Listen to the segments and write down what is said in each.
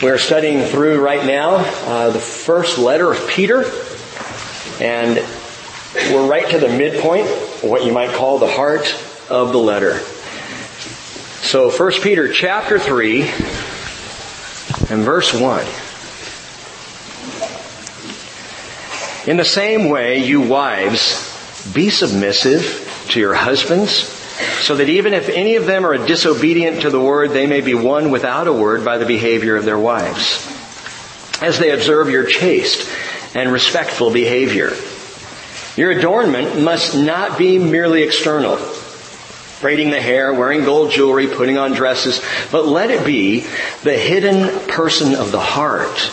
We're studying through right now uh, the first letter of Peter, and we're right to the midpoint, what you might call the heart of the letter. So 1 Peter chapter 3 and verse 1. In the same way, you wives, be submissive to your husbands so that even if any of them are disobedient to the word, they may be won without a word by the behavior of their wives, as they observe your chaste and respectful behavior. Your adornment must not be merely external, braiding the hair, wearing gold jewelry, putting on dresses, but let it be the hidden person of the heart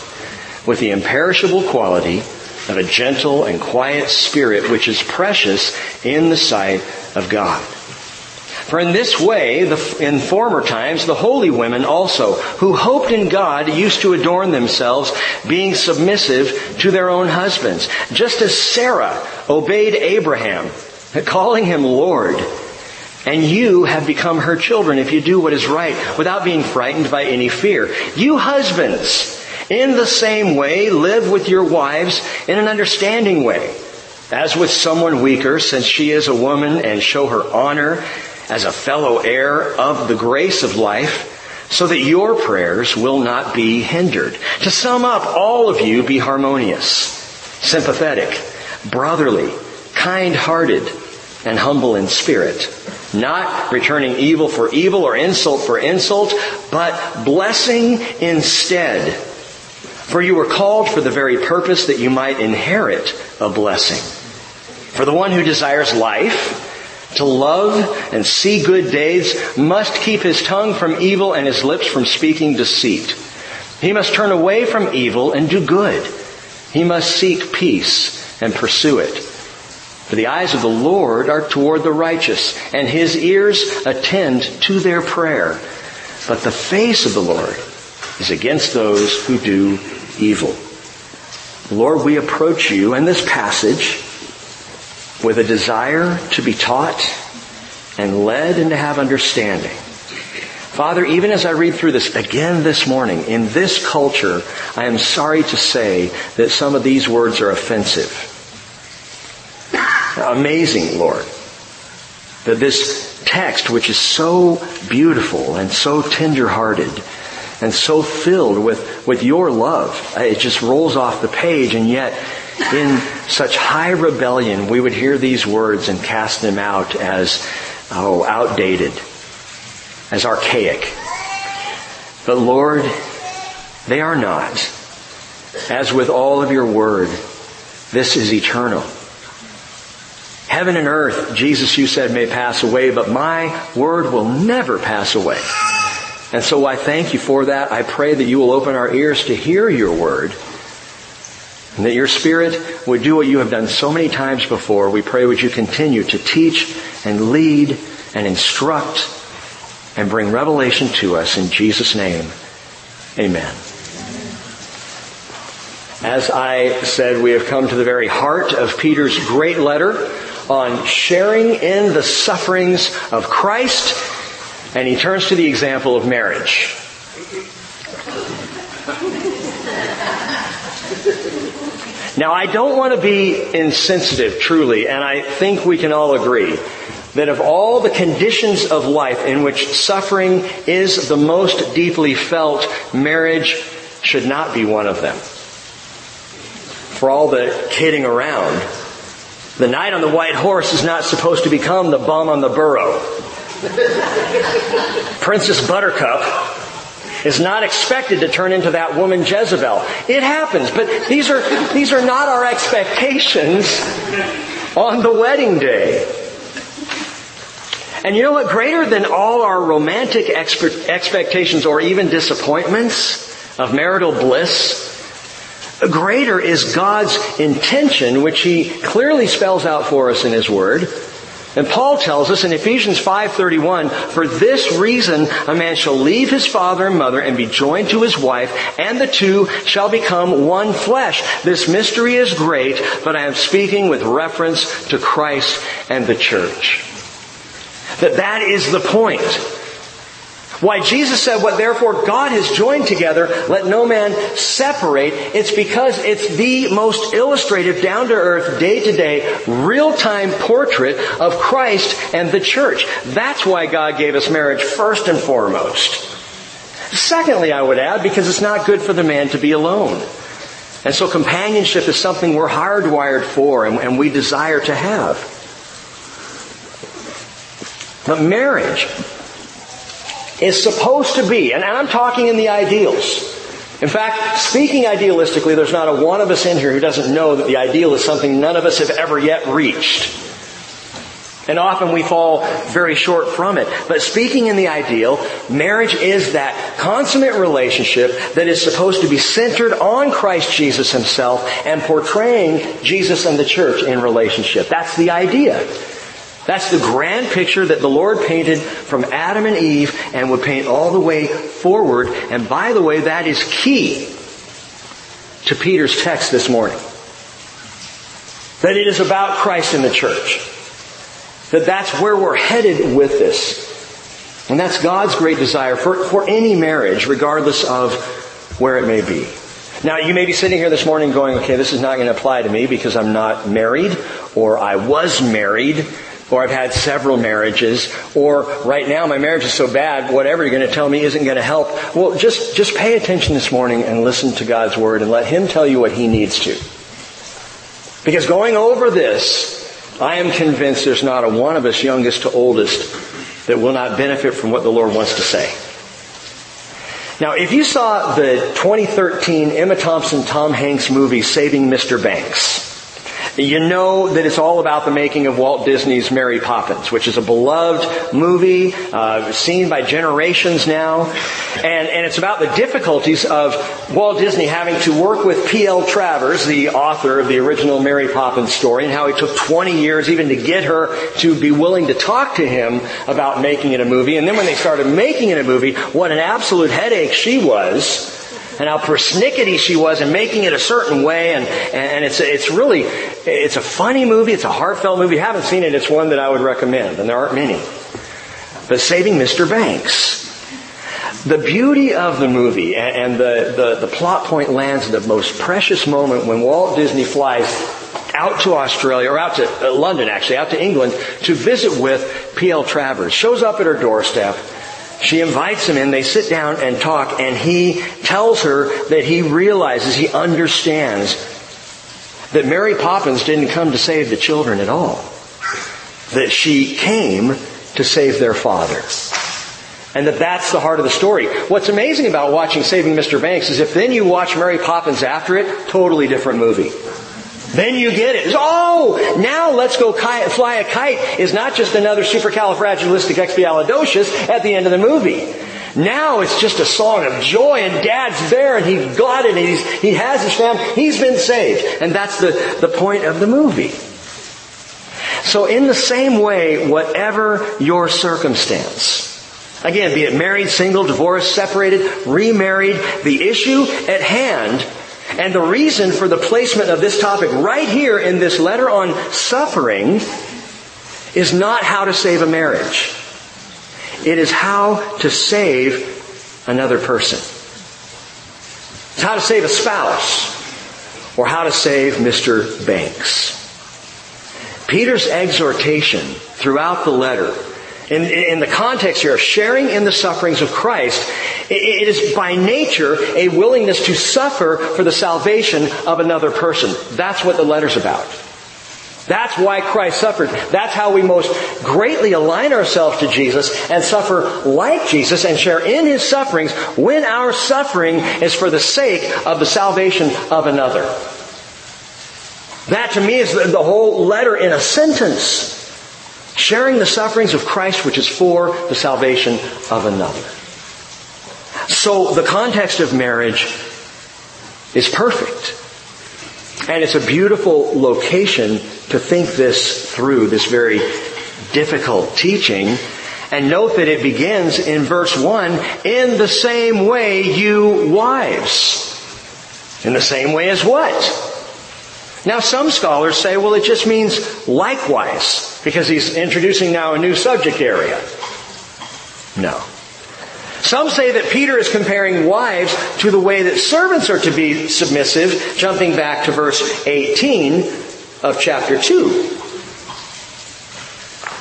with the imperishable quality of a gentle and quiet spirit which is precious in the sight of God. For in this way, the, in former times, the holy women also, who hoped in God, used to adorn themselves, being submissive to their own husbands, just as Sarah obeyed Abraham, calling him Lord. And you have become her children if you do what is right, without being frightened by any fear. You husbands, in the same way, live with your wives in an understanding way, as with someone weaker, since she is a woman, and show her honor as a fellow heir of the grace of life, so that your prayers will not be hindered. To sum up, all of you be harmonious, sympathetic, brotherly, kind-hearted, and humble in spirit, not returning evil for evil or insult for insult, but blessing instead. For you were called for the very purpose that you might inherit a blessing. For the one who desires life, to love and see good days must keep his tongue from evil and his lips from speaking deceit. He must turn away from evil and do good. He must seek peace and pursue it. For the eyes of the Lord are toward the righteous, and his ears attend to their prayer. But the face of the Lord is against those who do evil. Lord, we approach you in this passage with a desire to be taught and led and to have understanding. Father, even as I read through this again this morning, in this culture, I am sorry to say that some of these words are offensive. Amazing, Lord, that this text, which is so beautiful and so tender-hearted and so filled with, with your love, it just rolls off the page and yet in such high rebellion, we would hear these words and cast them out as, oh, outdated, as archaic. But Lord, they are not. As with all of your word, this is eternal. Heaven and earth, Jesus, you said, may pass away, but my word will never pass away. And so I thank you for that. I pray that you will open our ears to hear your word and that your Spirit would do what you have done so many times before. We pray would you continue to teach and lead and instruct and bring revelation to us in Jesus' name. Amen. As I said, we have come to the very heart of Peter's great letter on sharing in the sufferings of Christ, and he turns to the example of marriage. Now I don't want to be insensitive, truly, and I think we can all agree that of all the conditions of life in which suffering is the most deeply felt, marriage should not be one of them. For all the kidding around, the knight on the white horse is not supposed to become the bum on the burro. Princess Buttercup is not expected to turn into that woman Jezebel. It happens, but these are, these are not our expectations on the wedding day. And you know what? Greater than all our romantic expe- expectations or even disappointments of marital bliss, greater is God's intention, which He clearly spells out for us in His Word, and Paul tells us in Ephesians 5:31, "For this reason a man shall leave his father and mother and be joined to his wife, and the two shall become one flesh." This mystery is great, but I am speaking with reference to Christ and the church. That that is the point. Why Jesus said, what therefore God has joined together, let no man separate. It's because it's the most illustrative, down to earth, day to day, real time portrait of Christ and the church. That's why God gave us marriage first and foremost. Secondly, I would add, because it's not good for the man to be alone. And so companionship is something we're hardwired for and, and we desire to have. But marriage is supposed to be, and I'm talking in the ideals. In fact, speaking idealistically, there's not a one of us in here who doesn't know that the ideal is something none of us have ever yet reached. And often we fall very short from it. But speaking in the ideal, marriage is that consummate relationship that is supposed to be centered on Christ Jesus himself and portraying Jesus and the church in relationship. That's the idea. That's the grand picture that the Lord painted from Adam and Eve and would paint all the way forward. And by the way, that is key to Peter's text this morning. That it is about Christ and the church. That that's where we're headed with this. And that's God's great desire for, for any marriage, regardless of where it may be. Now, you may be sitting here this morning going, okay, this is not going to apply to me because I'm not married, or I was married, or I've had several marriages, or right now my marriage is so bad, whatever you're going to tell me isn't going to help. Well, just, just pay attention this morning and listen to God's Word and let Him tell you what He needs to. Because going over this, I am convinced there's not a one of us, youngest to oldest, that will not benefit from what the Lord wants to say. Now, if you saw the 2013 Emma Thompson Tom Hanks movie Saving Mr. Banks, you know that it's all about the making of Walt Disney's Mary Poppins, which is a beloved movie, uh, seen by generations now. And, and it's about the difficulties of Walt Disney having to work with P.L. Travers, the author of the original Mary Poppins story, and how he took 20 years even to get her to be willing to talk to him about making it a movie. And then when they started making it a movie, what an absolute headache she was and how persnickety she was in making it a certain way. And, and it's, it's really, it's a funny movie. It's a heartfelt movie. If you haven't seen it, it's one that I would recommend. And there aren't many. But Saving Mr. Banks. The beauty of the movie and the, the, the plot point lands at the most precious moment when Walt Disney flies out to Australia, or out to uh, London actually, out to England to visit with P.L. Travers. Shows up at her doorstep she invites him in, they sit down and talk, and he tells her that he realizes, he understands that Mary Poppins didn't come to save the children at all. That she came to save their father. And that that's the heart of the story. What's amazing about watching Saving Mr. Banks is if then you watch Mary Poppins after it, totally different movie. Then you get it. Oh, now let's go fly a kite is not just another supercalifragilisticexpialidocious at the end of the movie. Now it's just a song of joy and dad's there and he's got it and he's, he has his family. He's been saved. And that's the, the point of the movie. So in the same way, whatever your circumstance, again, be it married, single, divorced, separated, remarried, the issue at hand and the reason for the placement of this topic right here in this letter on suffering is not how to save a marriage. It is how to save another person. It's how to save a spouse or how to save Mr. Banks. Peter's exhortation throughout the letter in, in, the context here of sharing in the sufferings of Christ, it is by nature a willingness to suffer for the salvation of another person. That's what the letter's about. That's why Christ suffered. That's how we most greatly align ourselves to Jesus and suffer like Jesus and share in His sufferings when our suffering is for the sake of the salvation of another. That to me is the, the whole letter in a sentence. Sharing the sufferings of Christ, which is for the salvation of another. So the context of marriage is perfect. And it's a beautiful location to think this through, this very difficult teaching. And note that it begins in verse 1, in the same way you wives. In the same way as what? Now some scholars say, well, it just means likewise, because he's introducing now a new subject area. No. Some say that Peter is comparing wives to the way that servants are to be submissive, jumping back to verse 18 of chapter 2.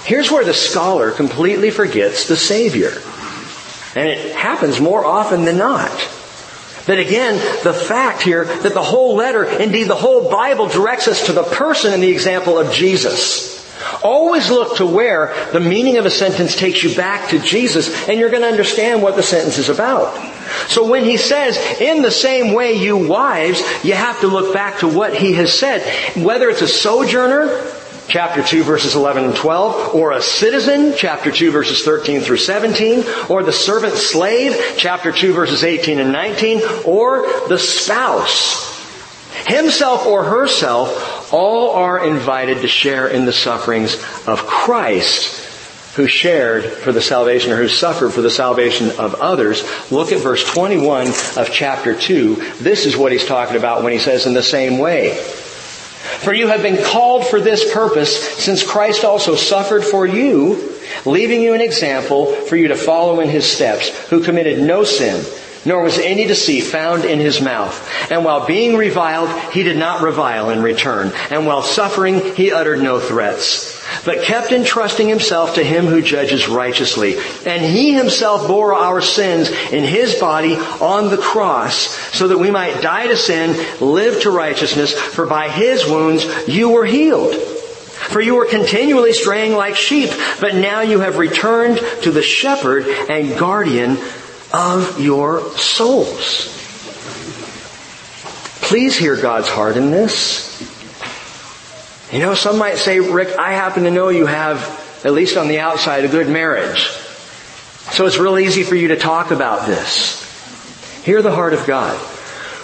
Here's where the scholar completely forgets the Savior. And it happens more often than not. That again, the fact here that the whole letter, indeed the whole Bible directs us to the person and the example of Jesus. Always look to where the meaning of a sentence takes you back to Jesus and you're going to understand what the sentence is about. So when he says, in the same way you wives, you have to look back to what he has said. Whether it's a sojourner, chapter 2 verses 11 and 12, or a citizen, chapter 2 verses 13 through 17, or the servant slave, chapter 2 verses 18 and 19, or the spouse, himself or herself, all are invited to share in the sufferings of Christ who shared for the salvation or who suffered for the salvation of others. Look at verse 21 of chapter 2. This is what he's talking about when he says in the same way. For you have been called for this purpose, since Christ also suffered for you, leaving you an example for you to follow in his steps, who committed no sin, nor was any deceit found in his mouth. And while being reviled, he did not revile in return. And while suffering, he uttered no threats but kept entrusting himself to him who judges righteously. And he himself bore our sins in his body on the cross so that we might die to sin, live to righteousness, for by his wounds you were healed. For you were continually straying like sheep, but now you have returned to the shepherd and guardian of your souls. Please hear God's heart in this. You know, some might say, Rick, I happen to know you have, at least on the outside, a good marriage. So it's real easy for you to talk about this. Hear the heart of God,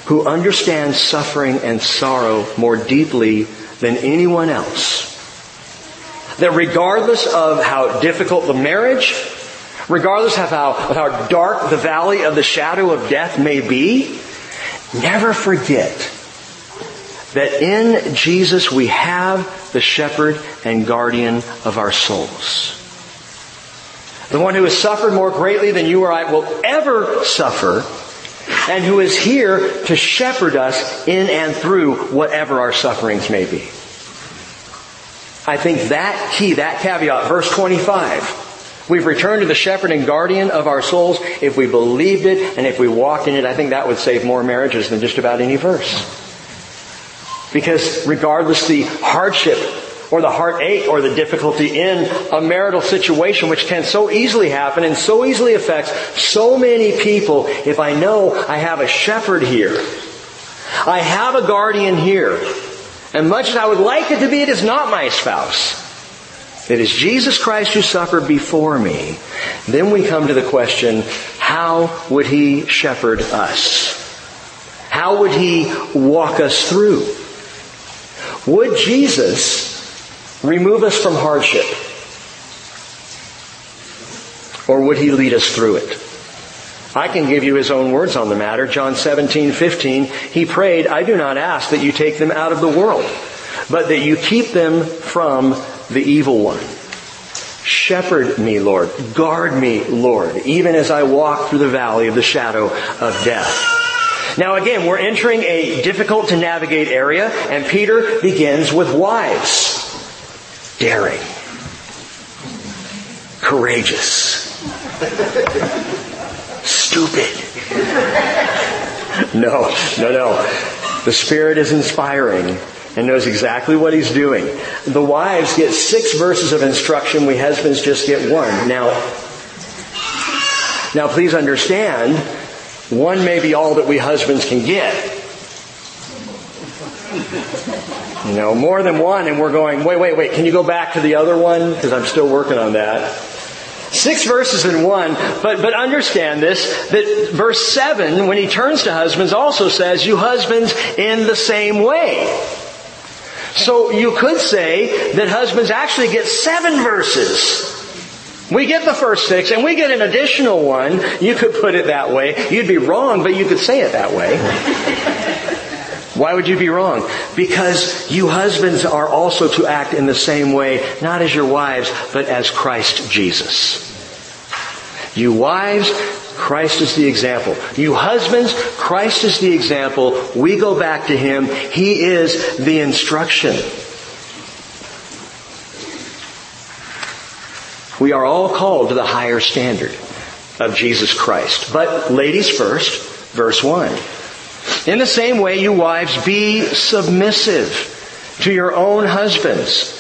who understands suffering and sorrow more deeply than anyone else. That regardless of how difficult the marriage, regardless of how, of how dark the valley of the shadow of death may be, never forget that in Jesus we have the shepherd and guardian of our souls. The one who has suffered more greatly than you or I will ever suffer, and who is here to shepherd us in and through whatever our sufferings may be. I think that key, that caveat, verse 25, we've returned to the shepherd and guardian of our souls. If we believed it and if we walked in it, I think that would save more marriages than just about any verse. Because regardless the hardship or the heartache or the difficulty in a marital situation, which can so easily happen and so easily affects so many people, if I know I have a shepherd here, I have a guardian here, and much as I would like it to be, it is not my spouse. It is Jesus Christ who suffered before me. Then we come to the question, how would he shepherd us? How would he walk us through? Would Jesus remove us from hardship? Or would he lead us through it? I can give you his own words on the matter. John 17, 15, he prayed, I do not ask that you take them out of the world, but that you keep them from the evil one. Shepherd me, Lord. Guard me, Lord, even as I walk through the valley of the shadow of death. Now again, we're entering a difficult to navigate area, and Peter begins with wives. Daring. Courageous. Stupid. No, no, no. The Spirit is inspiring and knows exactly what he's doing. The wives get six verses of instruction. We husbands just get one. Now, now please understand, one may be all that we husbands can get. You know, more than one, and we're going, wait, wait, wait, can you go back to the other one? Because I'm still working on that. Six verses in one, but, but understand this, that verse seven, when he turns to husbands, also says, you husbands in the same way. So you could say that husbands actually get seven verses. We get the first six and we get an additional one. You could put it that way. You'd be wrong, but you could say it that way. Why would you be wrong? Because you husbands are also to act in the same way, not as your wives, but as Christ Jesus. You wives, Christ is the example. You husbands, Christ is the example. We go back to Him. He is the instruction. We are all called to the higher standard of Jesus Christ. But ladies first, verse 1. In the same way, you wives, be submissive to your own husbands.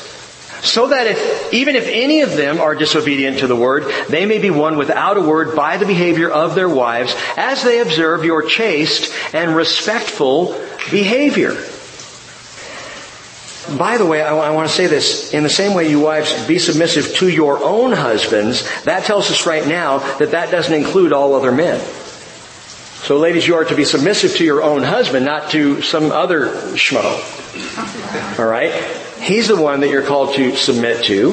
So that if, even if any of them are disobedient to the word, they may be won without a word by the behavior of their wives as they observe your chaste and respectful behavior. By the way, I, I want to say this. In the same way, you wives, be submissive to your own husbands. That tells us right now that that doesn't include all other men. So ladies, you are to be submissive to your own husband, not to some other schmo. Alright? He's the one that you're called to submit to.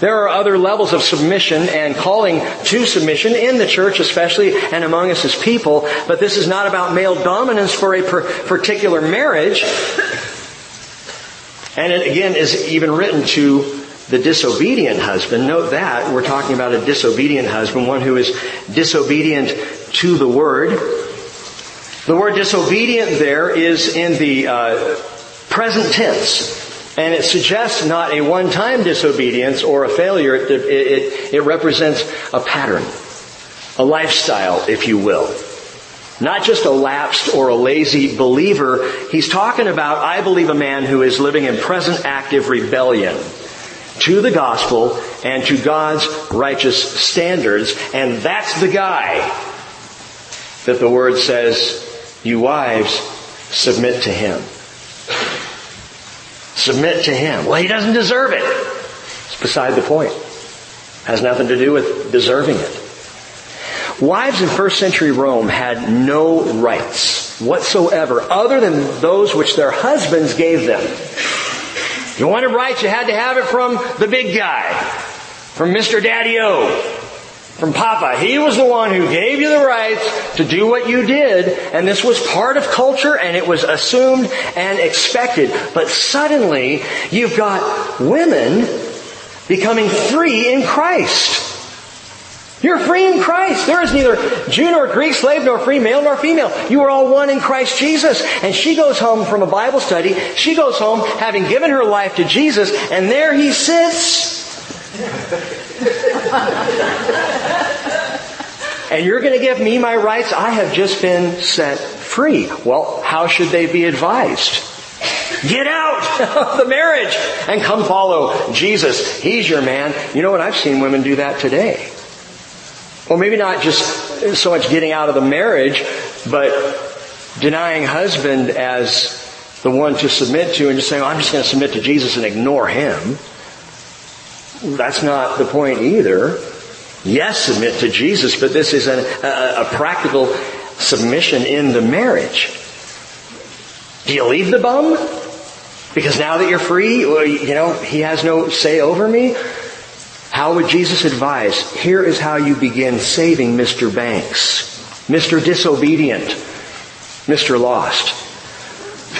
There are other levels of submission and calling to submission in the church especially and among us as people, but this is not about male dominance for a particular marriage. And it again is even written to the disobedient husband. Note that we're talking about a disobedient husband, one who is disobedient to the word. The word disobedient there is in the uh, present tense. And it suggests not a one-time disobedience or a failure. It, it, it represents a pattern, a lifestyle, if you will. Not just a lapsed or a lazy believer. He's talking about, I believe, a man who is living in present active rebellion to the gospel and to God's righteous standards. And that's the guy that the word says, you wives, submit to him. Submit to him. Well, he doesn't deserve it. It's beside the point. Has nothing to do with deserving it. Wives in first century Rome had no rights whatsoever other than those which their husbands gave them. You wanted rights, you had to have it from the big guy, from Mr. Daddy O, from Papa. He was the one who gave you the rights to do what you did, and this was part of culture, and it was assumed and expected. But suddenly, you've got women becoming free in Christ. You're free in Christ. There is neither Jew nor Greek, slave nor free, male nor female. You are all one in Christ Jesus. And she goes home from a Bible study. She goes home having given her life to Jesus, and there he sits. and you're going to give me my rights? I have just been set free. Well, how should they be advised? Get out of the marriage and come follow Jesus. He's your man. You know what? I've seen women do that today. Or maybe not just so much getting out of the marriage, but denying husband as the one to submit to and just saying, oh, I'm just going to submit to Jesus and ignore him. That's not the point either. Yes, submit to Jesus, but this is a, a, a practical submission in the marriage. Do you leave the bum? Because now that you're free, you know, he has no say over me? How would Jesus advise? Here is how you begin saving Mr. Banks, Mr. Disobedient, Mr. Lost.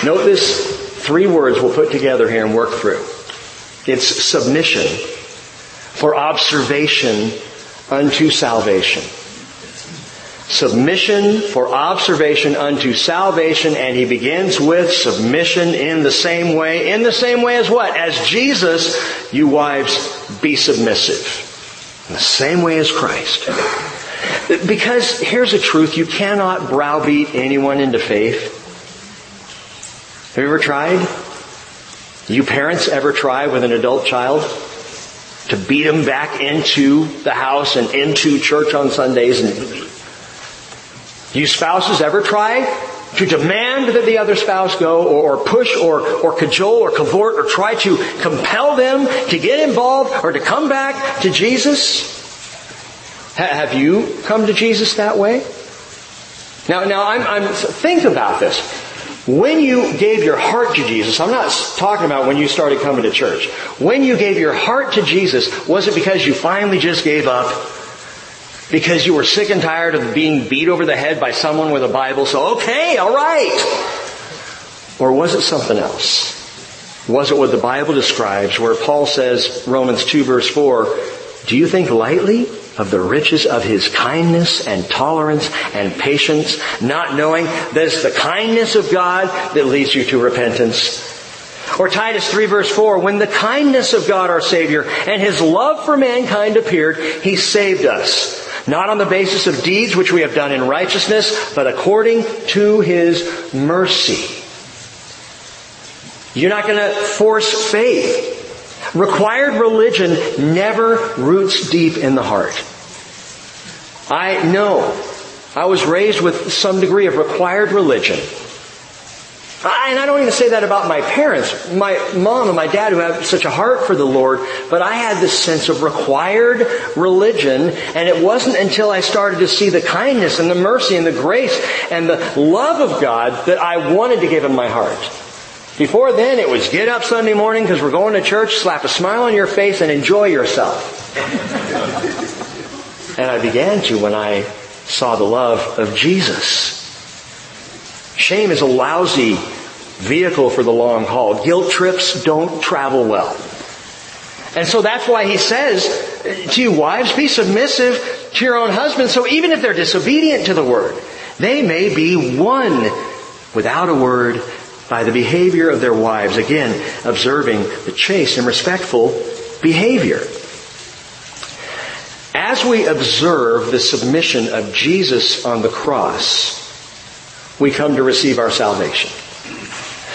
Note this three words we'll put together here and work through. It's submission for observation unto salvation. Submission for observation unto salvation, and he begins with submission in the same way. In the same way as what? As Jesus, you wives, be submissive. In the same way as Christ. Because here's the truth, you cannot browbeat anyone into faith. Have you ever tried? You parents ever try with an adult child? To beat them back into the house and into church on Sundays and you spouses ever try to demand that the other spouse go or, push or, or cajole or cavort or try to compel them to get involved or to come back to Jesus? have you come to Jesus that way? Now, now I'm, I'm, think about this. When you gave your heart to Jesus, I'm not talking about when you started coming to church. When you gave your heart to Jesus, was it because you finally just gave up because you were sick and tired of being beat over the head by someone with a Bible, so okay, alright. Or was it something else? Was it what the Bible describes where Paul says, Romans 2 verse 4, do you think lightly of the riches of his kindness and tolerance and patience, not knowing that it's the kindness of God that leads you to repentance. Or Titus 3 verse 4, when the kindness of God our Savior and His love for mankind appeared, He saved us. Not on the basis of deeds which we have done in righteousness, but according to His mercy. You're not going to force faith. Required religion never roots deep in the heart. I know. I was raised with some degree of required religion. And I don't even say that about my parents, my mom and my dad who have such a heart for the Lord, but I had this sense of required religion, and it wasn't until I started to see the kindness and the mercy and the grace and the love of God that I wanted to give him my heart. Before then, it was get up Sunday morning because we're going to church, slap a smile on your face, and enjoy yourself. and I began to when I saw the love of Jesus. Shame is a lousy vehicle for the long haul. Guilt trips don't travel well. And so that's why he says to you wives, be submissive to your own husbands. So even if they're disobedient to the word, they may be won without a word by the behavior of their wives. Again, observing the chaste and respectful behavior. As we observe the submission of Jesus on the cross, we come to receive our salvation.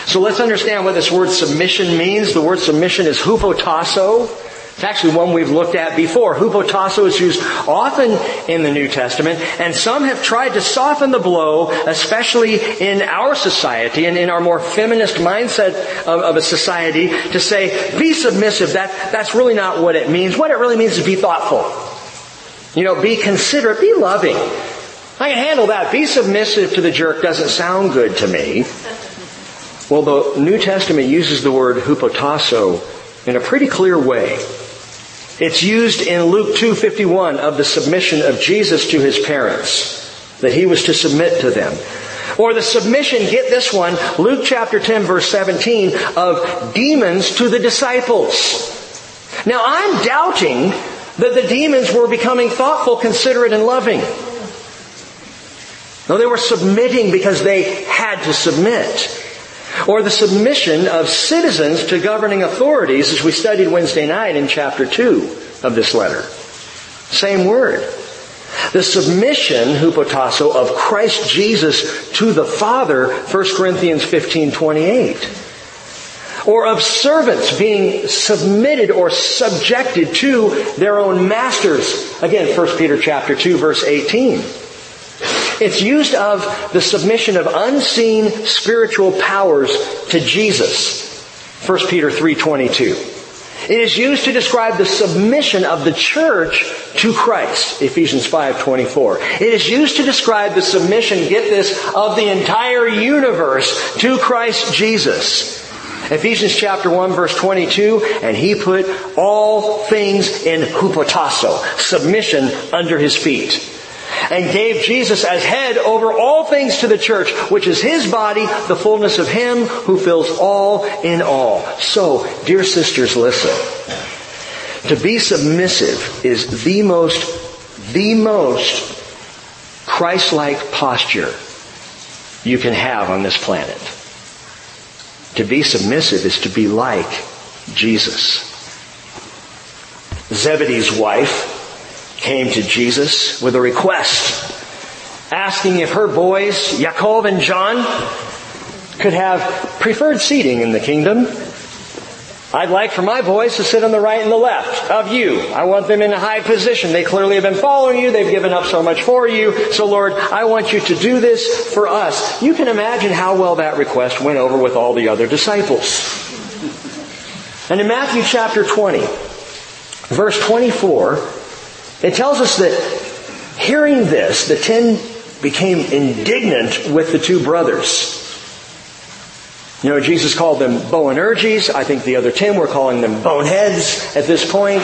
So let's understand what this word submission means. The word submission is hupotasso. It's actually one we've looked at before. Hupotasso is used often in the New Testament, and some have tried to soften the blow, especially in our society and in our more feminist mindset of, of a society, to say, be submissive. That, that's really not what it means. What it really means is be thoughtful. You know, be considerate, be loving. I can handle that. Be submissive to the jerk doesn't sound good to me. Well, the New Testament uses the word hupotasso in a pretty clear way. It's used in Luke 2.51 of the submission of Jesus to his parents, that he was to submit to them. Or the submission, get this one, Luke chapter 10 verse 17, of demons to the disciples. Now I'm doubting that the demons were becoming thoughtful, considerate, and loving. No, they were submitting because they had to submit. Or the submission of citizens to governing authorities as we studied Wednesday night in chapter 2 of this letter. Same word. The submission, hupotasso, of Christ Jesus to the Father, 1 Corinthians 15, 28. Or of servants being submitted or subjected to their own masters. Again, 1 Peter chapter 2, verse 18. It's used of the submission of unseen spiritual powers to Jesus. 1 Peter 3:22. It is used to describe the submission of the church to Christ. Ephesians 5:24. It is used to describe the submission, get this, of the entire universe to Christ Jesus. Ephesians chapter 1 verse 22, and he put all things in hupotasso, submission under his feet and gave Jesus as head over all things to the church, which is his body, the fullness of him who fills all in all. So, dear sisters, listen. To be submissive is the most, the most Christ-like posture you can have on this planet. To be submissive is to be like Jesus. Zebedee's wife came to Jesus with a request, asking if her boys, Yaakov and John, could have preferred seating in the kingdom. I'd like for my boys to sit on the right and the left of you. I want them in a high position. They clearly have been following you. They've given up so much for you. So Lord, I want you to do this for us. You can imagine how well that request went over with all the other disciples. And in Matthew chapter 20, verse 24, it tells us that hearing this, the ten became indignant with the two brothers. You know, Jesus called them Boanerges. I think the other ten were calling them boneheads at this point.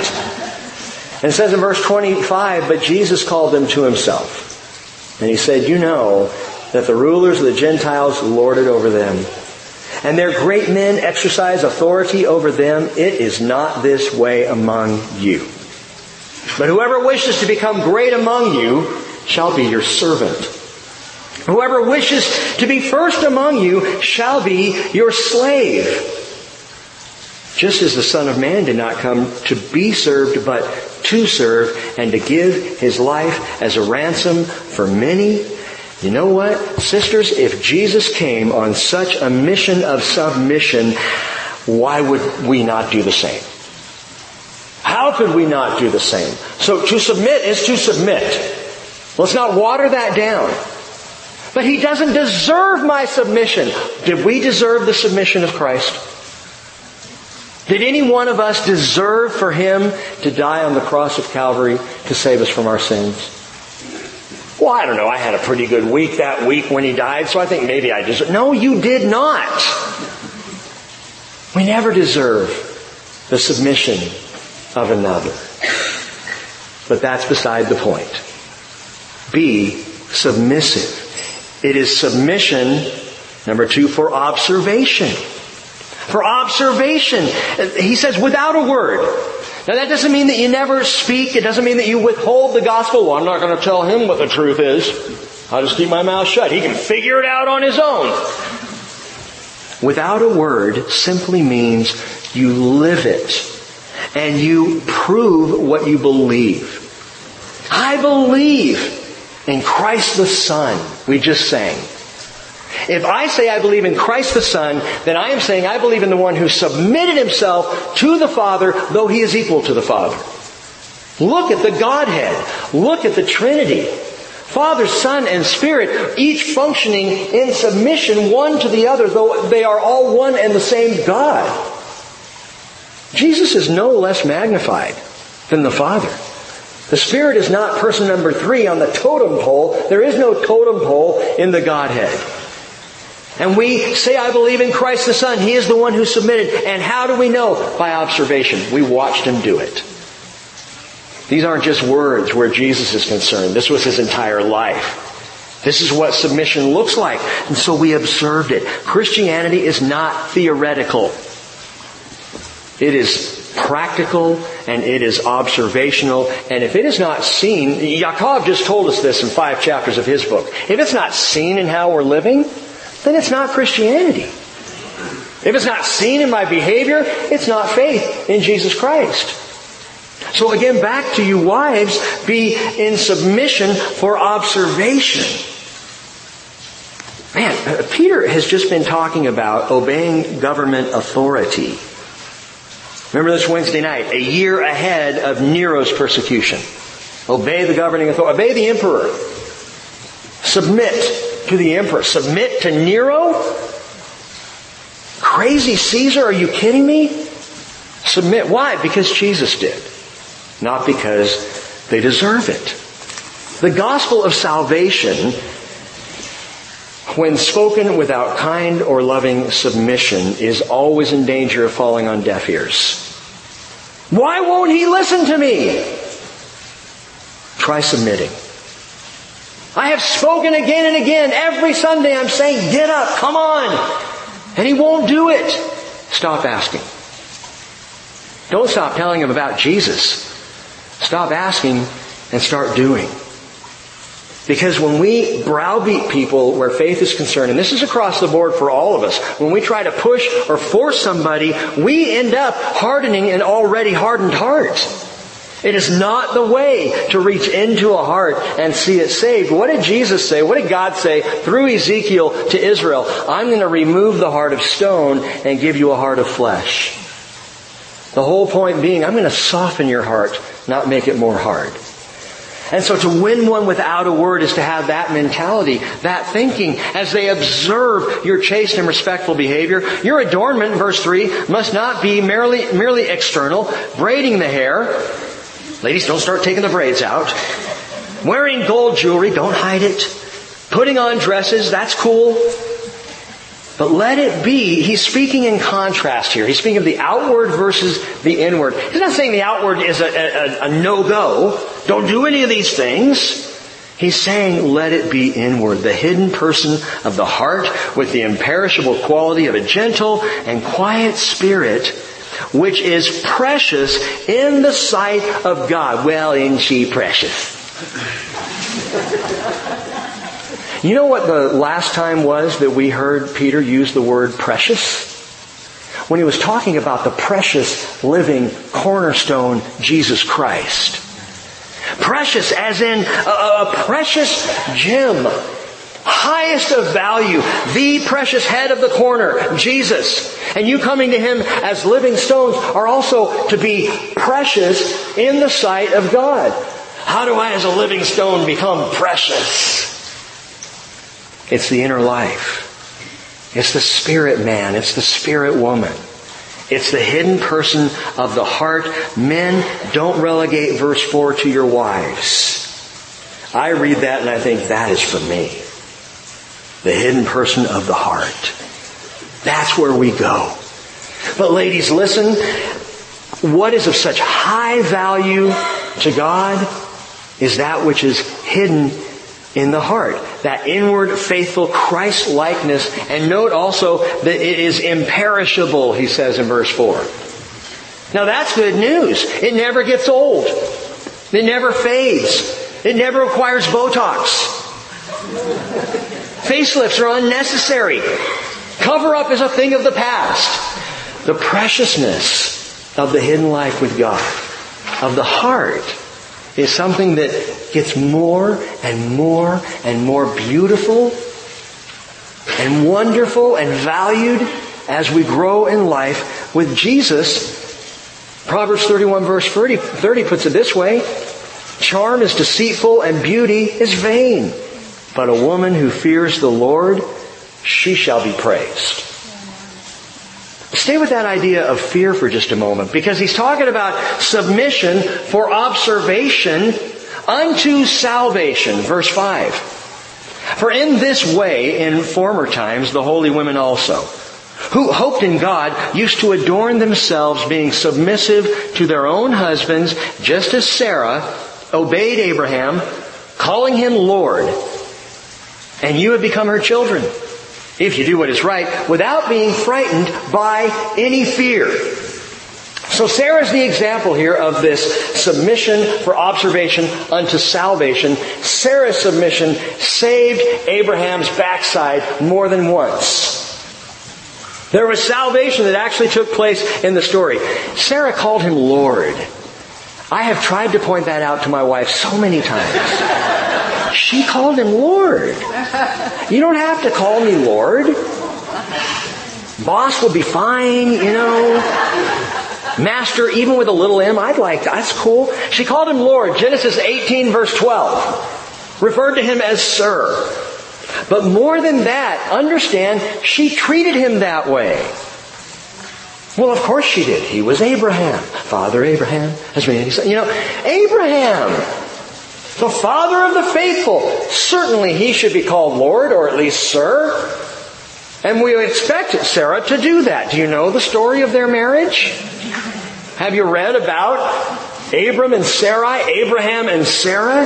And it says in verse 25, but Jesus called them to himself. And he said, you know that the rulers of the Gentiles lord it over them. And their great men exercise authority over them. It is not this way among you. But whoever wishes to become great among you shall be your servant. Whoever wishes to be first among you shall be your slave. Just as the Son of Man did not come to be served, but to serve and to give his life as a ransom for many. You know what? Sisters, if Jesus came on such a mission of submission, why would we not do the same? How could we not do the same? So to submit is to submit. Let's not water that down. But he doesn't deserve my submission. Did we deserve the submission of Christ? Did any one of us deserve for him to die on the cross of Calvary to save us from our sins? Well, I don't know. I had a pretty good week that week when he died, so I think maybe I deserve. No, you did not. We never deserve the submission of another. But that's beside the point. Be submissive. It is submission, number two, for observation. For observation. He says without a word. Now that doesn't mean that you never speak. It doesn't mean that you withhold the gospel. Well, I'm not going to tell him what the truth is. I'll just keep my mouth shut. He can figure it out on his own. Without a word simply means you live it and you prove what you believe. I believe in Christ the Son. We just sang. If I say I believe in Christ the Son, then I am saying I believe in the one who submitted himself to the Father, though he is equal to the Father. Look at the Godhead. Look at the Trinity. Father, Son, and Spirit, each functioning in submission one to the other, though they are all one and the same God. Jesus is no less magnified than the Father. The Spirit is not person number three on the totem pole. There is no totem pole in the Godhead. And we say, I believe in Christ the Son. He is the one who submitted. And how do we know? By observation. We watched him do it. These aren't just words where Jesus is concerned. This was his entire life. This is what submission looks like. And so we observed it. Christianity is not theoretical. It is practical and it is observational. And if it is not seen, Yaakov just told us this in five chapters of his book. If it's not seen in how we're living, then it's not Christianity. If it's not seen in my behavior, it's not faith in Jesus Christ. So again, back to you wives, be in submission for observation. Man, uh, Peter has just been talking about obeying government authority. Remember this Wednesday night, a year ahead of Nero's persecution. Obey the governing authority. Obey the emperor. Submit to the emperor. Submit to Nero? Crazy Caesar, are you kidding me? Submit. Why? Because Jesus did. Not because they deserve it. The gospel of salvation when spoken without kind or loving submission, is always in danger of falling on deaf ears. Why won't he listen to me? Try submitting. I have spoken again and again. Every Sunday I'm saying, get up, come on. And he won't do it. Stop asking. Don't stop telling him about Jesus. Stop asking and start doing. Because when we browbeat people where faith is concerned, and this is across the board for all of us, when we try to push or force somebody, we end up hardening an already hardened heart. It is not the way to reach into a heart and see it saved. What did Jesus say? What did God say through Ezekiel to Israel? I'm going to remove the heart of stone and give you a heart of flesh. The whole point being, I'm going to soften your heart, not make it more hard. And so to win one without a word is to have that mentality, that thinking, as they observe your chaste and respectful behavior. Your adornment, verse 3, must not be merely, merely external, braiding the hair. Ladies, don't start taking the braids out. Wearing gold jewelry, don't hide it. Putting on dresses, that's cool. But let it be, he's speaking in contrast here. He's speaking of the outward versus the inward. He's not saying the outward is a, a, a no-go. Don't do any of these things. He's saying, let it be inward, the hidden person of the heart with the imperishable quality of a gentle and quiet spirit which is precious in the sight of God. Well, isn't she precious? You know what the last time was that we heard Peter use the word precious? When he was talking about the precious living cornerstone, Jesus Christ. Precious as in a, precious gem highest of value, the precious head of the corner, Jesus. And you coming to Him as living stones are also to be precious in the sight of God. How do I as a living stone become precious? It's the inner life. It's the spirit man. It's the spirit woman. It's the hidden person of the heart. Men, don't relegate verse 4 to your wives. I read that and I think that is for me. The hidden person of the heart. That's where we go. But ladies, listen. What is of such high value to God is that which is hidden in the heart. That inward faithful Christ likeness. And note also that it is imperishable, he says in verse 4. Now that's good news. It never gets old. It never fades. It never requires Botox. Facelifts are unnecessary. Cover up is a thing of the past. The preciousness of the hidden life with God, of the heart, is something that gets more and more and more beautiful and wonderful and valued as we grow in life with Jesus. Proverbs 31 verse 30, 30 puts it this way, charm is deceitful and beauty is vain, but a woman who fears the Lord, she shall be praised. Stay with that idea of fear for just a moment because he's talking about submission for observation unto salvation. Verse 5. For in this way, in former times, the holy women also, who hoped in God, used to adorn themselves being submissive to their own husbands, just as Sarah obeyed Abraham, calling him Lord. And you have become her children if you do what is right, without being frightened by any fear. So Sarah's the example here of this submission for observation unto salvation. Sarah's submission saved Abraham's backside more than once. There was salvation that actually took place in the story. Sarah called him Lord. I have tried to point that out to my wife so many times. She called him Lord. You don't have to call me Lord. Boss will be fine, you know. Master, even with a little m, I'd like that. That's cool. She called him Lord. Genesis 18 verse 12. Referred to him as Sir. But more than that, understand, she treated him that way. Well, of course she did. He was Abraham. Father Abraham has made You know, Abraham, the father of the faithful, certainly he should be called Lord or at least Sir. And we expect Sarah to do that. Do you know the story of their marriage? Have you read about Abram and Sarai, Abraham and Sarah?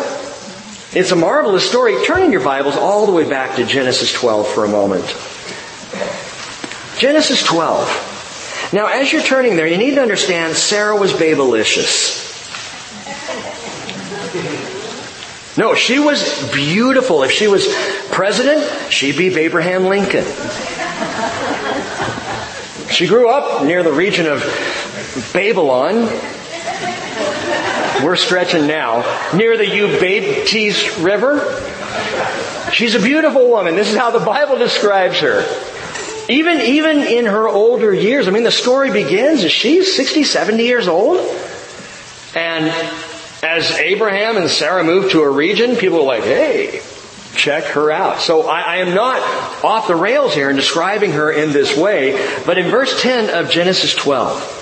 It's a marvelous story. Turn in your Bibles all the way back to Genesis 12 for a moment. Genesis 12. Now, as you're turning there, you need to understand Sarah was babylicious. No, she was beautiful. If she was president, she'd be Abraham Lincoln. She grew up near the region of Babylon. We're stretching now. Near the Euphrates River. She's a beautiful woman. This is how the Bible describes her. Even, even in her older years, I mean, the story begins she's 60, 70 years old. And as Abraham and Sarah moved to a region, people were like, hey, check her out. So I, I, am not off the rails here in describing her in this way, but in verse 10 of Genesis 12,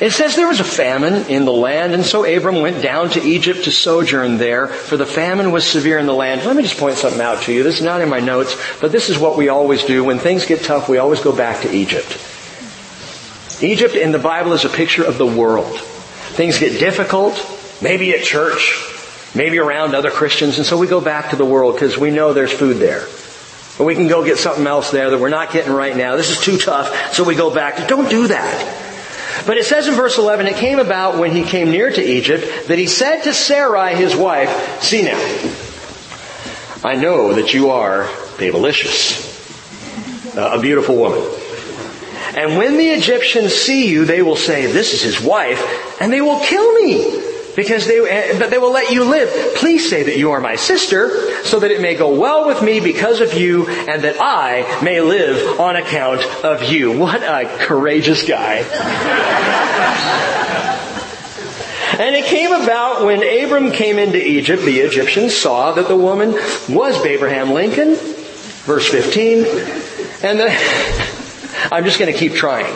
it says there was a famine in the land, and so Abram went down to Egypt to sojourn there, for the famine was severe in the land. Let me just point something out to you. This is not in my notes, but this is what we always do. When things get tough, we always go back to Egypt. Egypt in the Bible is a picture of the world. Things get difficult, maybe at church, maybe around other Christians, and so we go back to the world because we know there's food there. Or we can go get something else there that we're not getting right now. This is too tough, so we go back don't do that. But it says in verse 11, it came about when he came near to Egypt that he said to Sarai his wife, See now, I know that you are babylicious, a beautiful woman. And when the Egyptians see you, they will say, this is his wife, and they will kill me because they, eh, but they will let you live. Please say that you are my sister so that it may go well with me because of you and that I may live on account of you. What a courageous guy. And it came about when Abram came into Egypt, the Egyptians saw that the woman was Abraham Lincoln. Verse 15. And the, I'm just going to keep trying.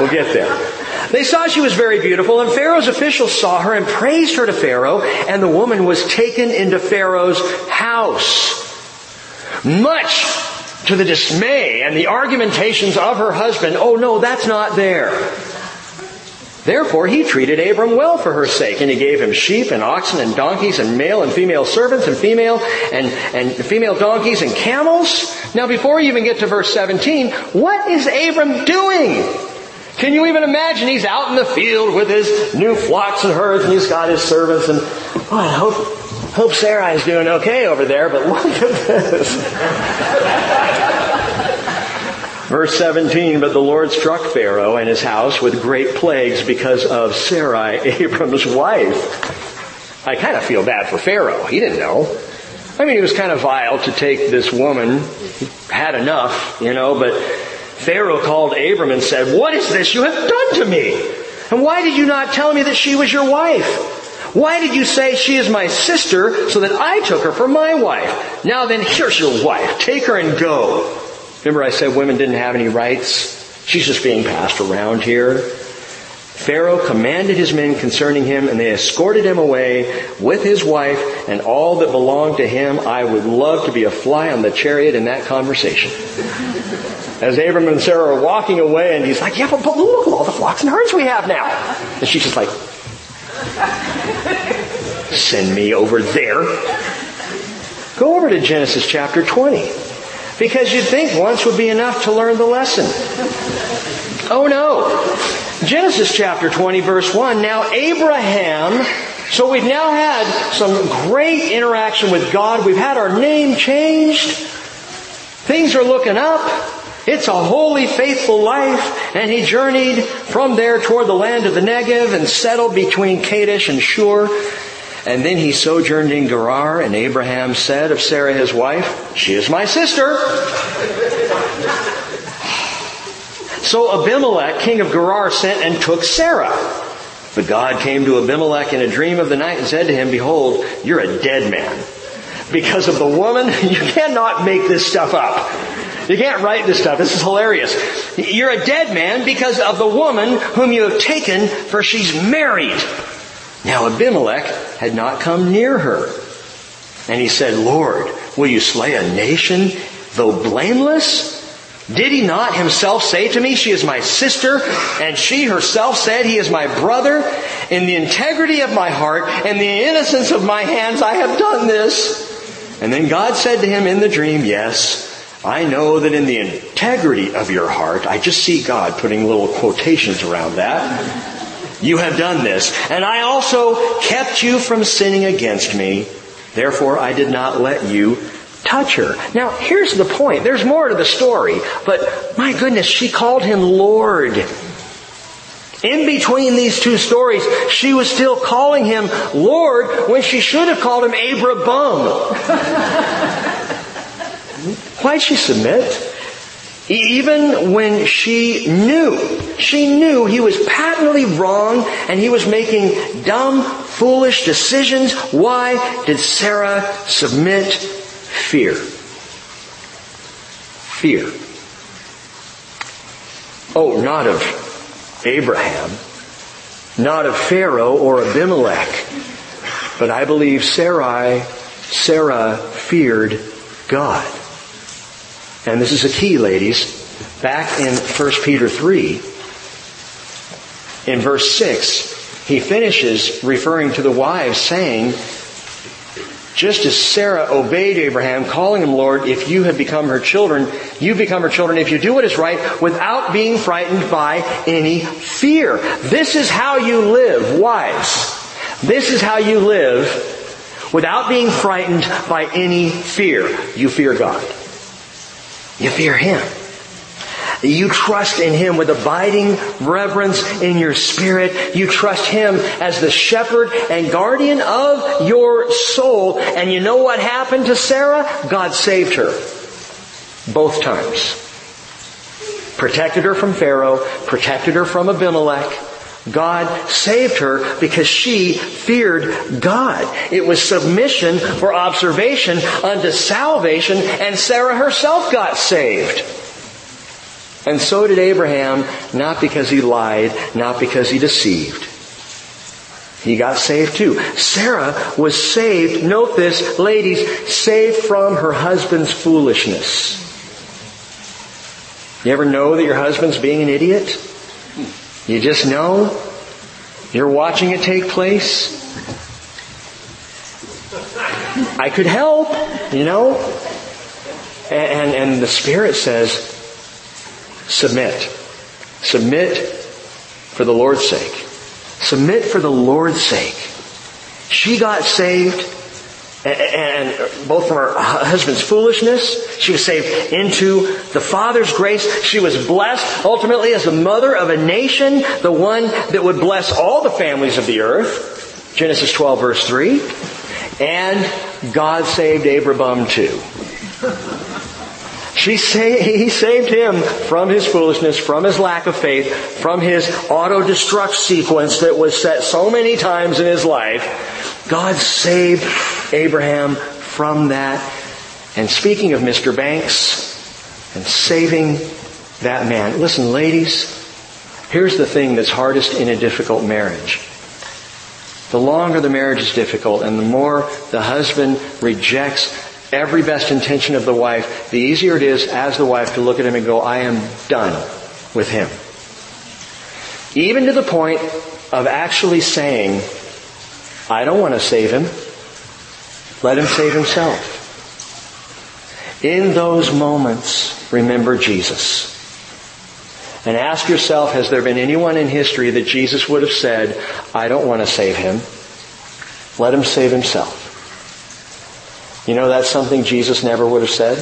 We'll get there. They saw she was very beautiful, and Pharaoh's officials saw her and praised her to Pharaoh, and the woman was taken into Pharaoh's house. Much to the dismay and the argumentations of her husband, oh no, that's not there. Therefore he treated Abram well for her sake, and he gave him sheep and oxen and donkeys and male and female servants and female and, and female donkeys and camels. Now before you even get to verse 17, what is Abram doing? Can you even imagine? He's out in the field with his new flocks and herds and he's got his servants and oh, I hope, hope Sarai is doing okay over there, but look at this. Verse 17, but the Lord struck Pharaoh and his house with great plagues because of Sarai, Abram's wife. I kind of feel bad for Pharaoh. He didn't know. I mean, he was kind of vile to take this woman. He had enough, you know, but Pharaoh called Abram and said, What is this you have done to me? And why did you not tell me that she was your wife? Why did you say she is my sister so that I took her for my wife? Now then, here's your wife. Take her and go. Remember I said women didn't have any rights? She's just being passed around here. Pharaoh commanded his men concerning him, and they escorted him away with his wife and all that belonged to him. I would love to be a fly on the chariot in that conversation as Abram and Sarah are walking away, and he's like, yeah, but, but look at all the flocks and herds we have now. And she's just like, send me over there. Go over to Genesis chapter 20. Because you'd think once would be enough to learn the lesson. Oh no. Genesis chapter 20 verse 1. Now Abraham, so we've now had some great interaction with God. We've had our name changed. Things are looking up. It's a holy, faithful life, and he journeyed from there toward the land of the Negev and settled between Kadesh and Shur. And then he sojourned in Gerar, and Abraham said of Sarah his wife, She is my sister. So Abimelech, king of Gerar, sent and took Sarah. But God came to Abimelech in a dream of the night and said to him, Behold, you're a dead man. Because of the woman, you cannot make this stuff up. You can't write this stuff. This is hilarious. You're a dead man because of the woman whom you have taken, for she's married. Now Abimelech had not come near her. And he said, Lord, will you slay a nation, though blameless? Did he not himself say to me, she is my sister, and she herself said, he is my brother? In the integrity of my heart and the innocence of my hands, I have done this. And then God said to him in the dream, yes, I know that in the integrity of your heart, I just see God putting little quotations around that. You have done this. And I also kept you from sinning against me. Therefore, I did not let you touch her. Now, here's the point. There's more to the story, but my goodness, she called him Lord. In between these two stories, she was still calling him Lord when she should have called him Abraham. Why'd she submit? Even when she knew, she knew he was patently wrong and he was making dumb, foolish decisions. Why did Sarah submit? Fear. Fear. Oh, not of Abraham, not of Pharaoh or Abimelech, but I believe Sarai, Sarah feared God. And this is a key, ladies. Back in 1 Peter 3, in verse 6, he finishes referring to the wives saying, just as Sarah obeyed Abraham, calling him Lord, if you have become her children, you become her children if you do what is right without being frightened by any fear. This is how you live, wives. This is how you live without being frightened by any fear. You fear God. You fear Him. You trust in Him with abiding reverence in your spirit. You trust Him as the shepherd and guardian of your soul. And you know what happened to Sarah? God saved her. Both times. Protected her from Pharaoh, protected her from Abimelech, God saved her because she feared God. It was submission for observation unto salvation and Sarah herself got saved. And so did Abraham, not because he lied, not because he deceived. He got saved too. Sarah was saved, note this, ladies, saved from her husband's foolishness. You ever know that your husband's being an idiot? You just know? You're watching it take place? I could help, you know? And, and, and the Spirit says, Submit. Submit for the Lord's sake. Submit for the Lord's sake. She got saved and both from her husband's foolishness, she was saved into the Father's grace. She was blessed ultimately as the mother of a nation, the one that would bless all the families of the earth. Genesis 12 verse 3. And God saved Abraham too. She he saved him from his foolishness, from his lack of faith, from his auto-destruct sequence that was set so many times in his life. God saved Abraham from that. And speaking of Mr. Banks and saving that man, listen ladies, here's the thing that's hardest in a difficult marriage. The longer the marriage is difficult and the more the husband rejects every best intention of the wife, the easier it is as the wife to look at him and go, I am done with him. Even to the point of actually saying, I don't want to save him. Let him save himself. In those moments, remember Jesus. And ask yourself, has there been anyone in history that Jesus would have said, I don't want to save him. Let him save himself. You know that's something Jesus never would have said?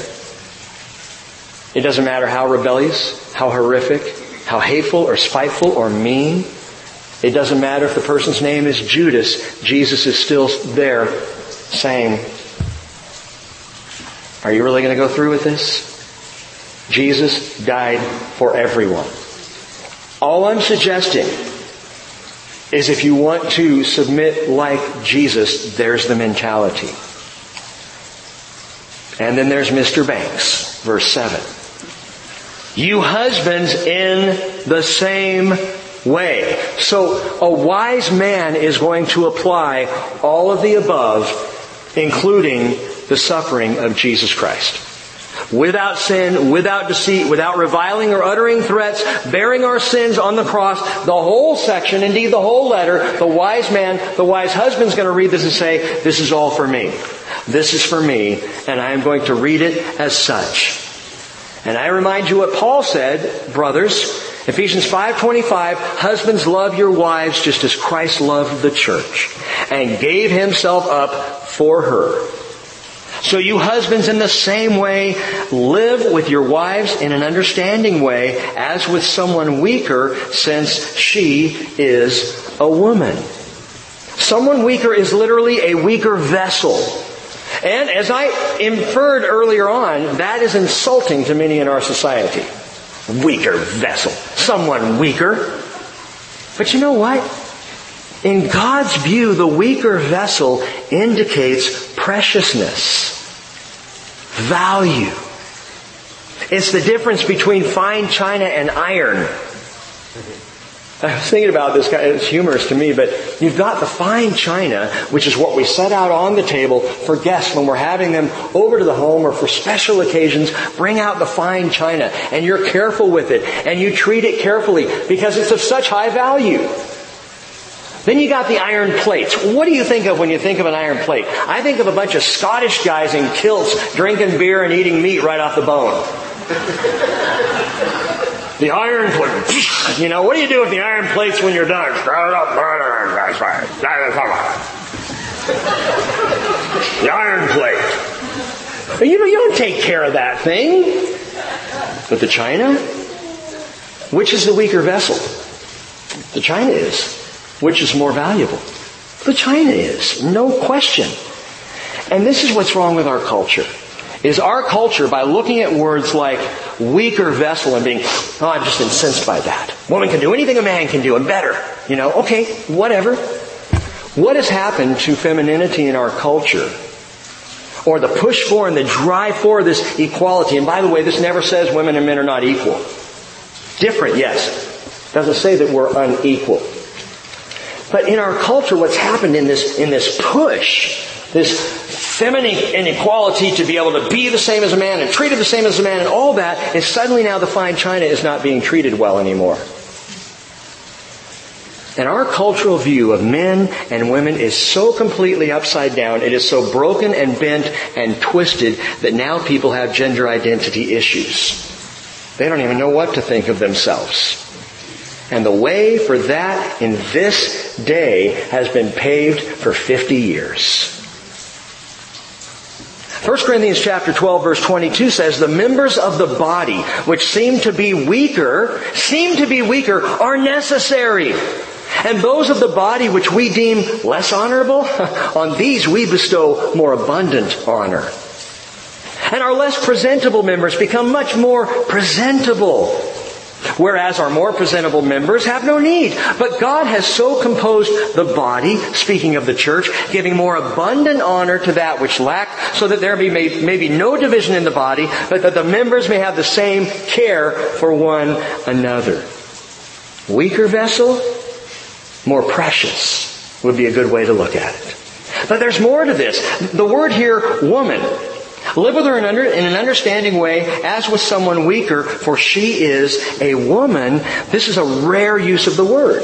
It doesn't matter how rebellious, how horrific, how hateful or spiteful or mean. It doesn't matter if the person's name is Judas. Jesus is still there saying, are you really going to go through with this? Jesus died for everyone. All I'm suggesting is if you want to submit like Jesus, there's the mentality. And then there's Mr. Banks, verse 7. You husbands in the same way. So a wise man is going to apply all of the above, including the suffering of Jesus Christ. Without sin, without deceit, without reviling or uttering threats, bearing our sins on the cross, the whole section, indeed the whole letter, the wise man, the wise husband's going to read this and say, this is all for me. This is for me, and I am going to read it as such. And I remind you what Paul said, brothers, Ephesians 5:25, husbands love your wives just as Christ loved the church and gave himself up for her. So you husbands in the same way live with your wives in an understanding way as with someone weaker since she is a woman. Someone weaker is literally a weaker vessel. And as I inferred earlier on, that is insulting to many in our society. Weaker vessel. Someone weaker. But you know what? In God's view, the weaker vessel indicates preciousness, value. It's the difference between fine china and iron. I was thinking about this, guy, it's humorous to me, but you've got the fine china, which is what we set out on the table for guests when we're having them over to the home or for special occasions, bring out the fine china and you're careful with it and you treat it carefully because it's of such high value. Then you got the iron plates. What do you think of when you think of an iron plate? I think of a bunch of Scottish guys in kilts drinking beer and eating meat right off the bone. the iron plate. You know, what do you do with the iron plates when you're done? Start up that's right. The iron plate. You, know, you don't take care of that thing. But the china? Which is the weaker vessel? The china is. Which is more valuable? The china is. No question. And this is what's wrong with our culture. Is our culture, by looking at words like weaker vessel and being, oh, I'm just incensed by that. Woman can do anything a man can do and better. You know, okay, whatever. What has happened to femininity in our culture or the push for and the drive for this equality. And by the way, this never says women and men are not equal. Different, yes. Doesn't say that we're unequal. But in our culture, what's happened in this, in this push, this feminine inequality to be able to be the same as a man and treated the same as a man and all that is suddenly now the fine china is not being treated well anymore. And our cultural view of men and women is so completely upside down, it is so broken and bent and twisted that now people have gender identity issues. They don't even know what to think of themselves. And the way for that in this day has been paved for 50 years. 1 Corinthians chapter 12 verse 22 says, the members of the body which seem to be weaker, seem to be weaker, are necessary. And those of the body which we deem less honorable, on these we bestow more abundant honor. And our less presentable members become much more presentable. Whereas our more presentable members have no need. But God has so composed the body, speaking of the church, giving more abundant honor to that which lacked, so that there may be maybe no division in the body, but that the members may have the same care for one another. Weaker vessel, more precious would be a good way to look at it. But there's more to this. The word here, woman, live with her in, an understanding way as with someone weaker, for she is a woman. This is a rare use of the word.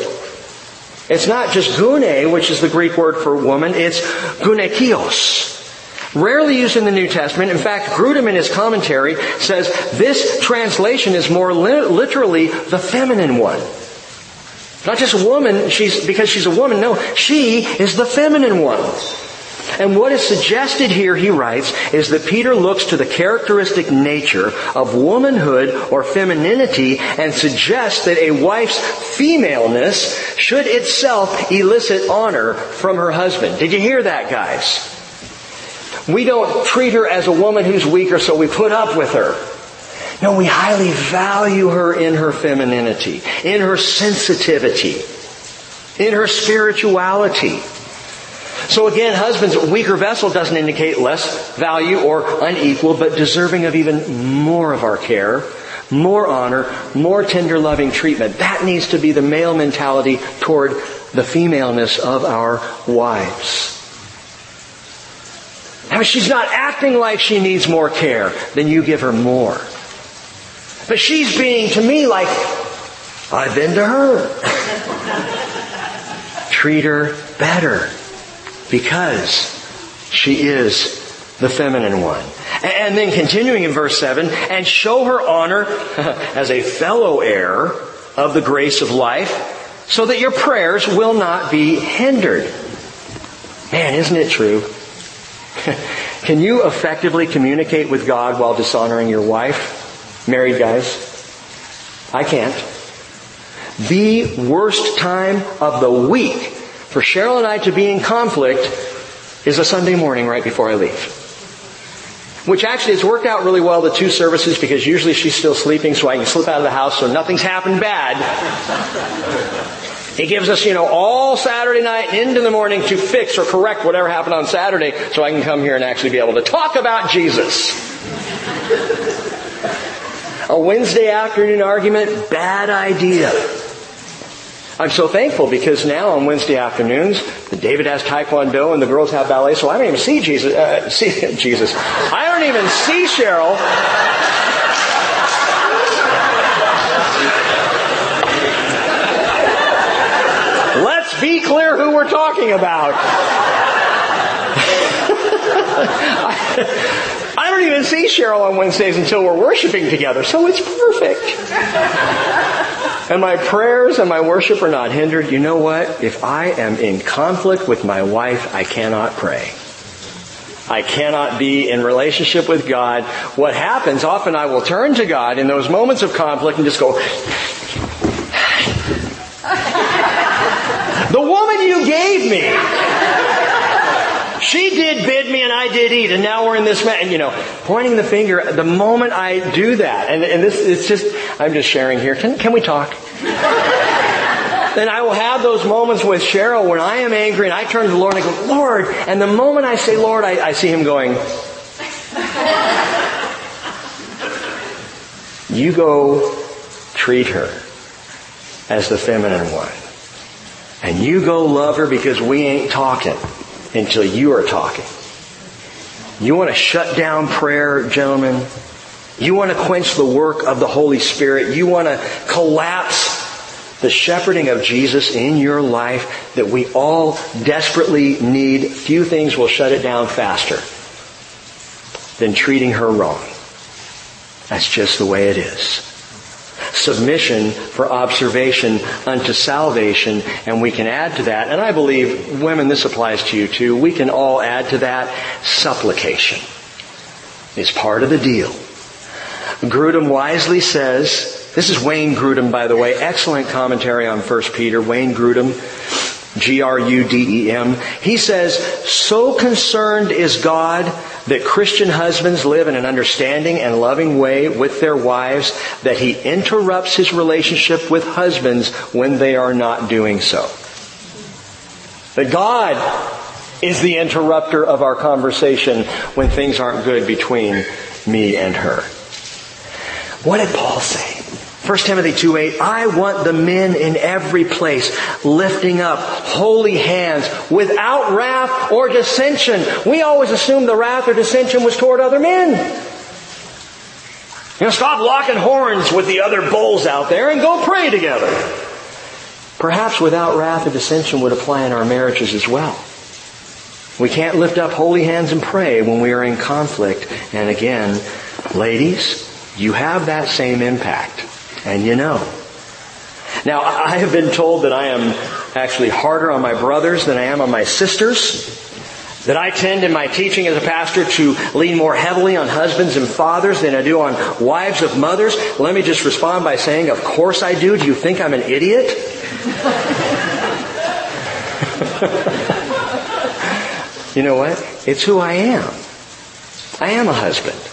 It's not just gune, which is the Greek word for woman, it's gunekios. Rarely used in the New Testament. In fact, Grudem in his commentary says this translation is more li- literally the feminine one. Not just woman, she's, because she's a woman. No, she is the feminine one. And what is suggested here, he writes, is that Peter looks to the characteristic nature of womanhood or femininity and suggests that a wife's femaleness should itself elicit honor from her husband. Did you hear that, guys? We don't treat her as a woman who's weaker, so we put up with her. No, we highly value her in her femininity, in her sensitivity, in her spirituality. So again, husbands, weaker vessel doesn't indicate less value or unequal, but deserving of even more of our care, more honor, more tender loving treatment. That needs to be the male mentality toward the femaleness of our wives. Now, she's not acting like she needs more care, then you give her more. But she's being to me like I've been to her. Treat her better because she is the feminine one. And then continuing in verse 7, and show her honor as a fellow heir of the grace of life so that your prayers will not be hindered. Man, isn't it true? Can you effectively communicate with God while dishonoring your wife? Married guys, I can't. The worst time of the week for Cheryl and I to be in conflict is a Sunday morning right before I leave. Which actually has worked out really well, the two services, because usually she's still sleeping so I can slip out of the house so nothing's happened bad. He gives us, you know, all Saturday night into the morning to fix or correct whatever happened on Saturday so I can come here and actually be able to talk about Jesus. A Wednesday afternoon argument, bad idea. I'm so thankful because now on Wednesday afternoons, David has Taekwondo and the girls have ballet, so I don't even see Jesus. Uh, see Jesus. I don't even see Cheryl. Let's be clear who we're talking about. I don't even see Cheryl on Wednesdays until we're worshiping together, so it's perfect. And my prayers and my worship are not hindered. You know what? If I am in conflict with my wife, I cannot pray. I cannot be in relationship with God. What happens, often I will turn to God in those moments of conflict and just go, the woman you gave me. She did bid me and I did eat and now we're in this, man. and you know, pointing the finger, the moment I do that, and, and this, it's just, I'm just sharing here. Can, can we talk? then I will have those moments with Cheryl when I am angry and I turn to the Lord and I go, Lord, and the moment I say Lord, I, I see Him going, you go treat her as the feminine one. And you go love her because we ain't talking until you are talking. You want to shut down prayer, gentlemen? You want to quench the work of the Holy Spirit? You want to collapse the shepherding of Jesus in your life that we all desperately need? Few things will shut it down faster than treating her wrong. That's just the way it is submission for observation unto salvation. And we can add to that, and I believe, women, this applies to you too, we can all add to that supplication. It's part of the deal. Grudem wisely says, this is Wayne Grudem, by the way, excellent commentary on 1 Peter. Wayne Grudem, G-R-U-D-E-M. He says, so concerned is God that Christian husbands live in an understanding and loving way with their wives that he interrupts his relationship with husbands when they are not doing so. That God is the interrupter of our conversation when things aren't good between me and her. What did Paul say? 1 Timothy 2 8, I want the men in every place lifting up holy hands without wrath or dissension. We always assumed the wrath or dissension was toward other men. You know, stop locking horns with the other bulls out there and go pray together. Perhaps without wrath or dissension would apply in our marriages as well. We can't lift up holy hands and pray when we are in conflict. And again, ladies, you have that same impact. And you know. Now, I have been told that I am actually harder on my brothers than I am on my sisters. That I tend in my teaching as a pastor to lean more heavily on husbands and fathers than I do on wives of mothers. Let me just respond by saying, of course I do. Do you think I'm an idiot? you know what? It's who I am. I am a husband.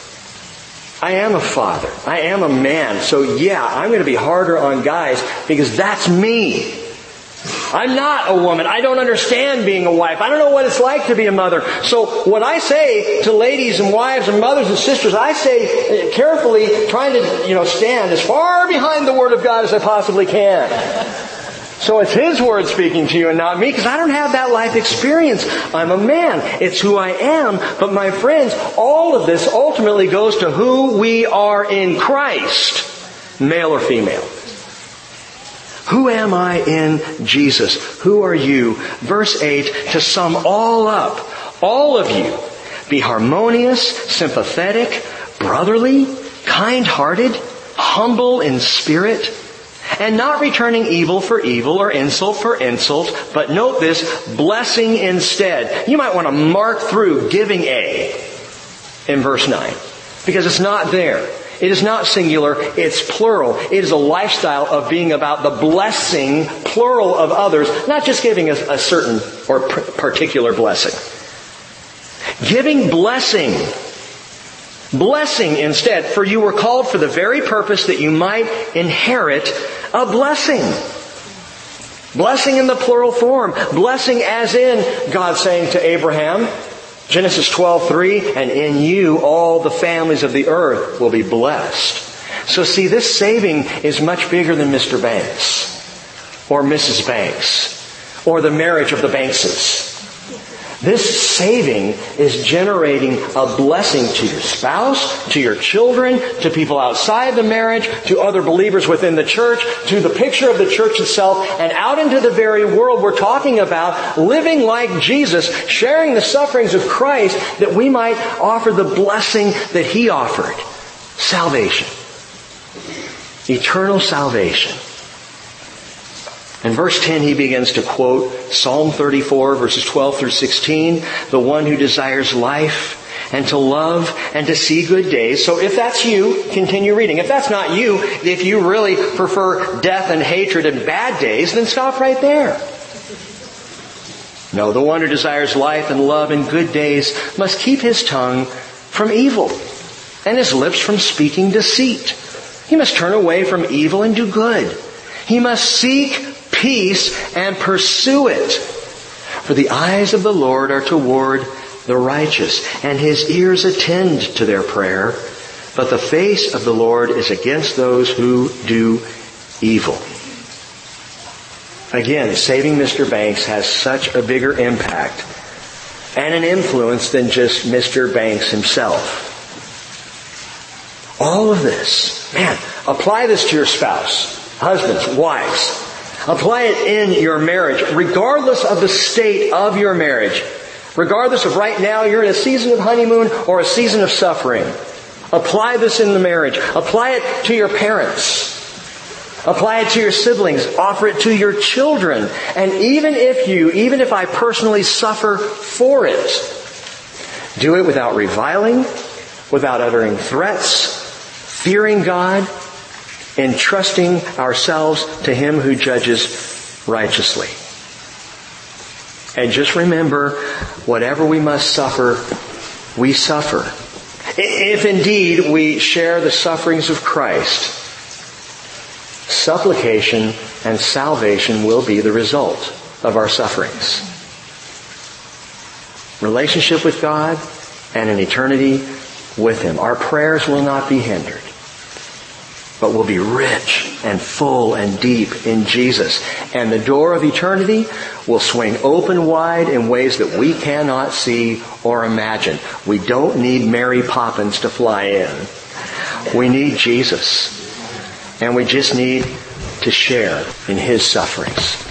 I am a father. I am a man. So yeah, I'm going to be harder on guys because that's me. I'm not a woman. I don't understand being a wife. I don't know what it's like to be a mother. So what I say to ladies and wives and mothers and sisters, I say uh, carefully, trying to, you know, stand as far behind the Word of God as I possibly can. So it's His word speaking to you and not me because I don't have that life experience. I'm a man. It's who I am. But my friends, all of this ultimately goes to who we are in Christ, male or female. Who am I in Jesus? Who are you? Verse 8, to sum all up, all of you, be harmonious, sympathetic, brotherly, kind-hearted, humble in spirit, and not returning evil for evil or insult for insult, but note this, blessing instead. You might want to mark through giving A in verse 9, because it's not there. It is not singular, it's plural. It is a lifestyle of being about the blessing, plural of others, not just giving a, a certain or particular blessing. Giving blessing Blessing instead, for you were called for the very purpose that you might inherit a blessing. Blessing in the plural form. Blessing as in God saying to Abraham, Genesis 12:3, and in you all the families of the earth will be blessed. So see, this saving is much bigger than Mr. Banks or Mrs. Banks or the marriage of the Bankses. This saving is generating a blessing to your spouse, to your children, to people outside the marriage, to other believers within the church, to the picture of the church itself, and out into the very world we're talking about living like Jesus, sharing the sufferings of Christ that we might offer the blessing that He offered. Salvation. Eternal salvation. In verse 10, he begins to quote Psalm 34 verses 12 through 16, the one who desires life and to love and to see good days. So if that's you, continue reading. If that's not you, if you really prefer death and hatred and bad days, then stop right there. No, the one who desires life and love and good days must keep his tongue from evil and his lips from speaking deceit. He must turn away from evil and do good. He must seek peace and pursue it. For the eyes of the Lord are toward the righteous, and his ears attend to their prayer. But the face of the Lord is against those who do evil. Again, saving Mr. Banks has such a bigger impact and an influence than just Mr. Banks himself. All of this, man, apply this to your spouse, husbands, wives. Apply it in your marriage, regardless of the state of your marriage. Regardless of right now you're in a season of honeymoon or a season of suffering. Apply this in the marriage. Apply it to your parents. Apply it to your siblings. Offer it to your children. And even if you, even if I personally suffer for it, do it without reviling, without uttering threats, fearing God, entrusting ourselves to Him who judges righteously. And just remember, whatever we must suffer, we suffer. If indeed we share the sufferings of Christ, supplication and salvation will be the result of our sufferings. Relationship with God and an eternity with Him. Our prayers will not be hindered but will be rich and full and deep in Jesus. And the door of eternity will swing open wide in ways that we cannot see or imagine. We don't need Mary Poppins to fly in. We need Jesus. And we just need to share in His sufferings.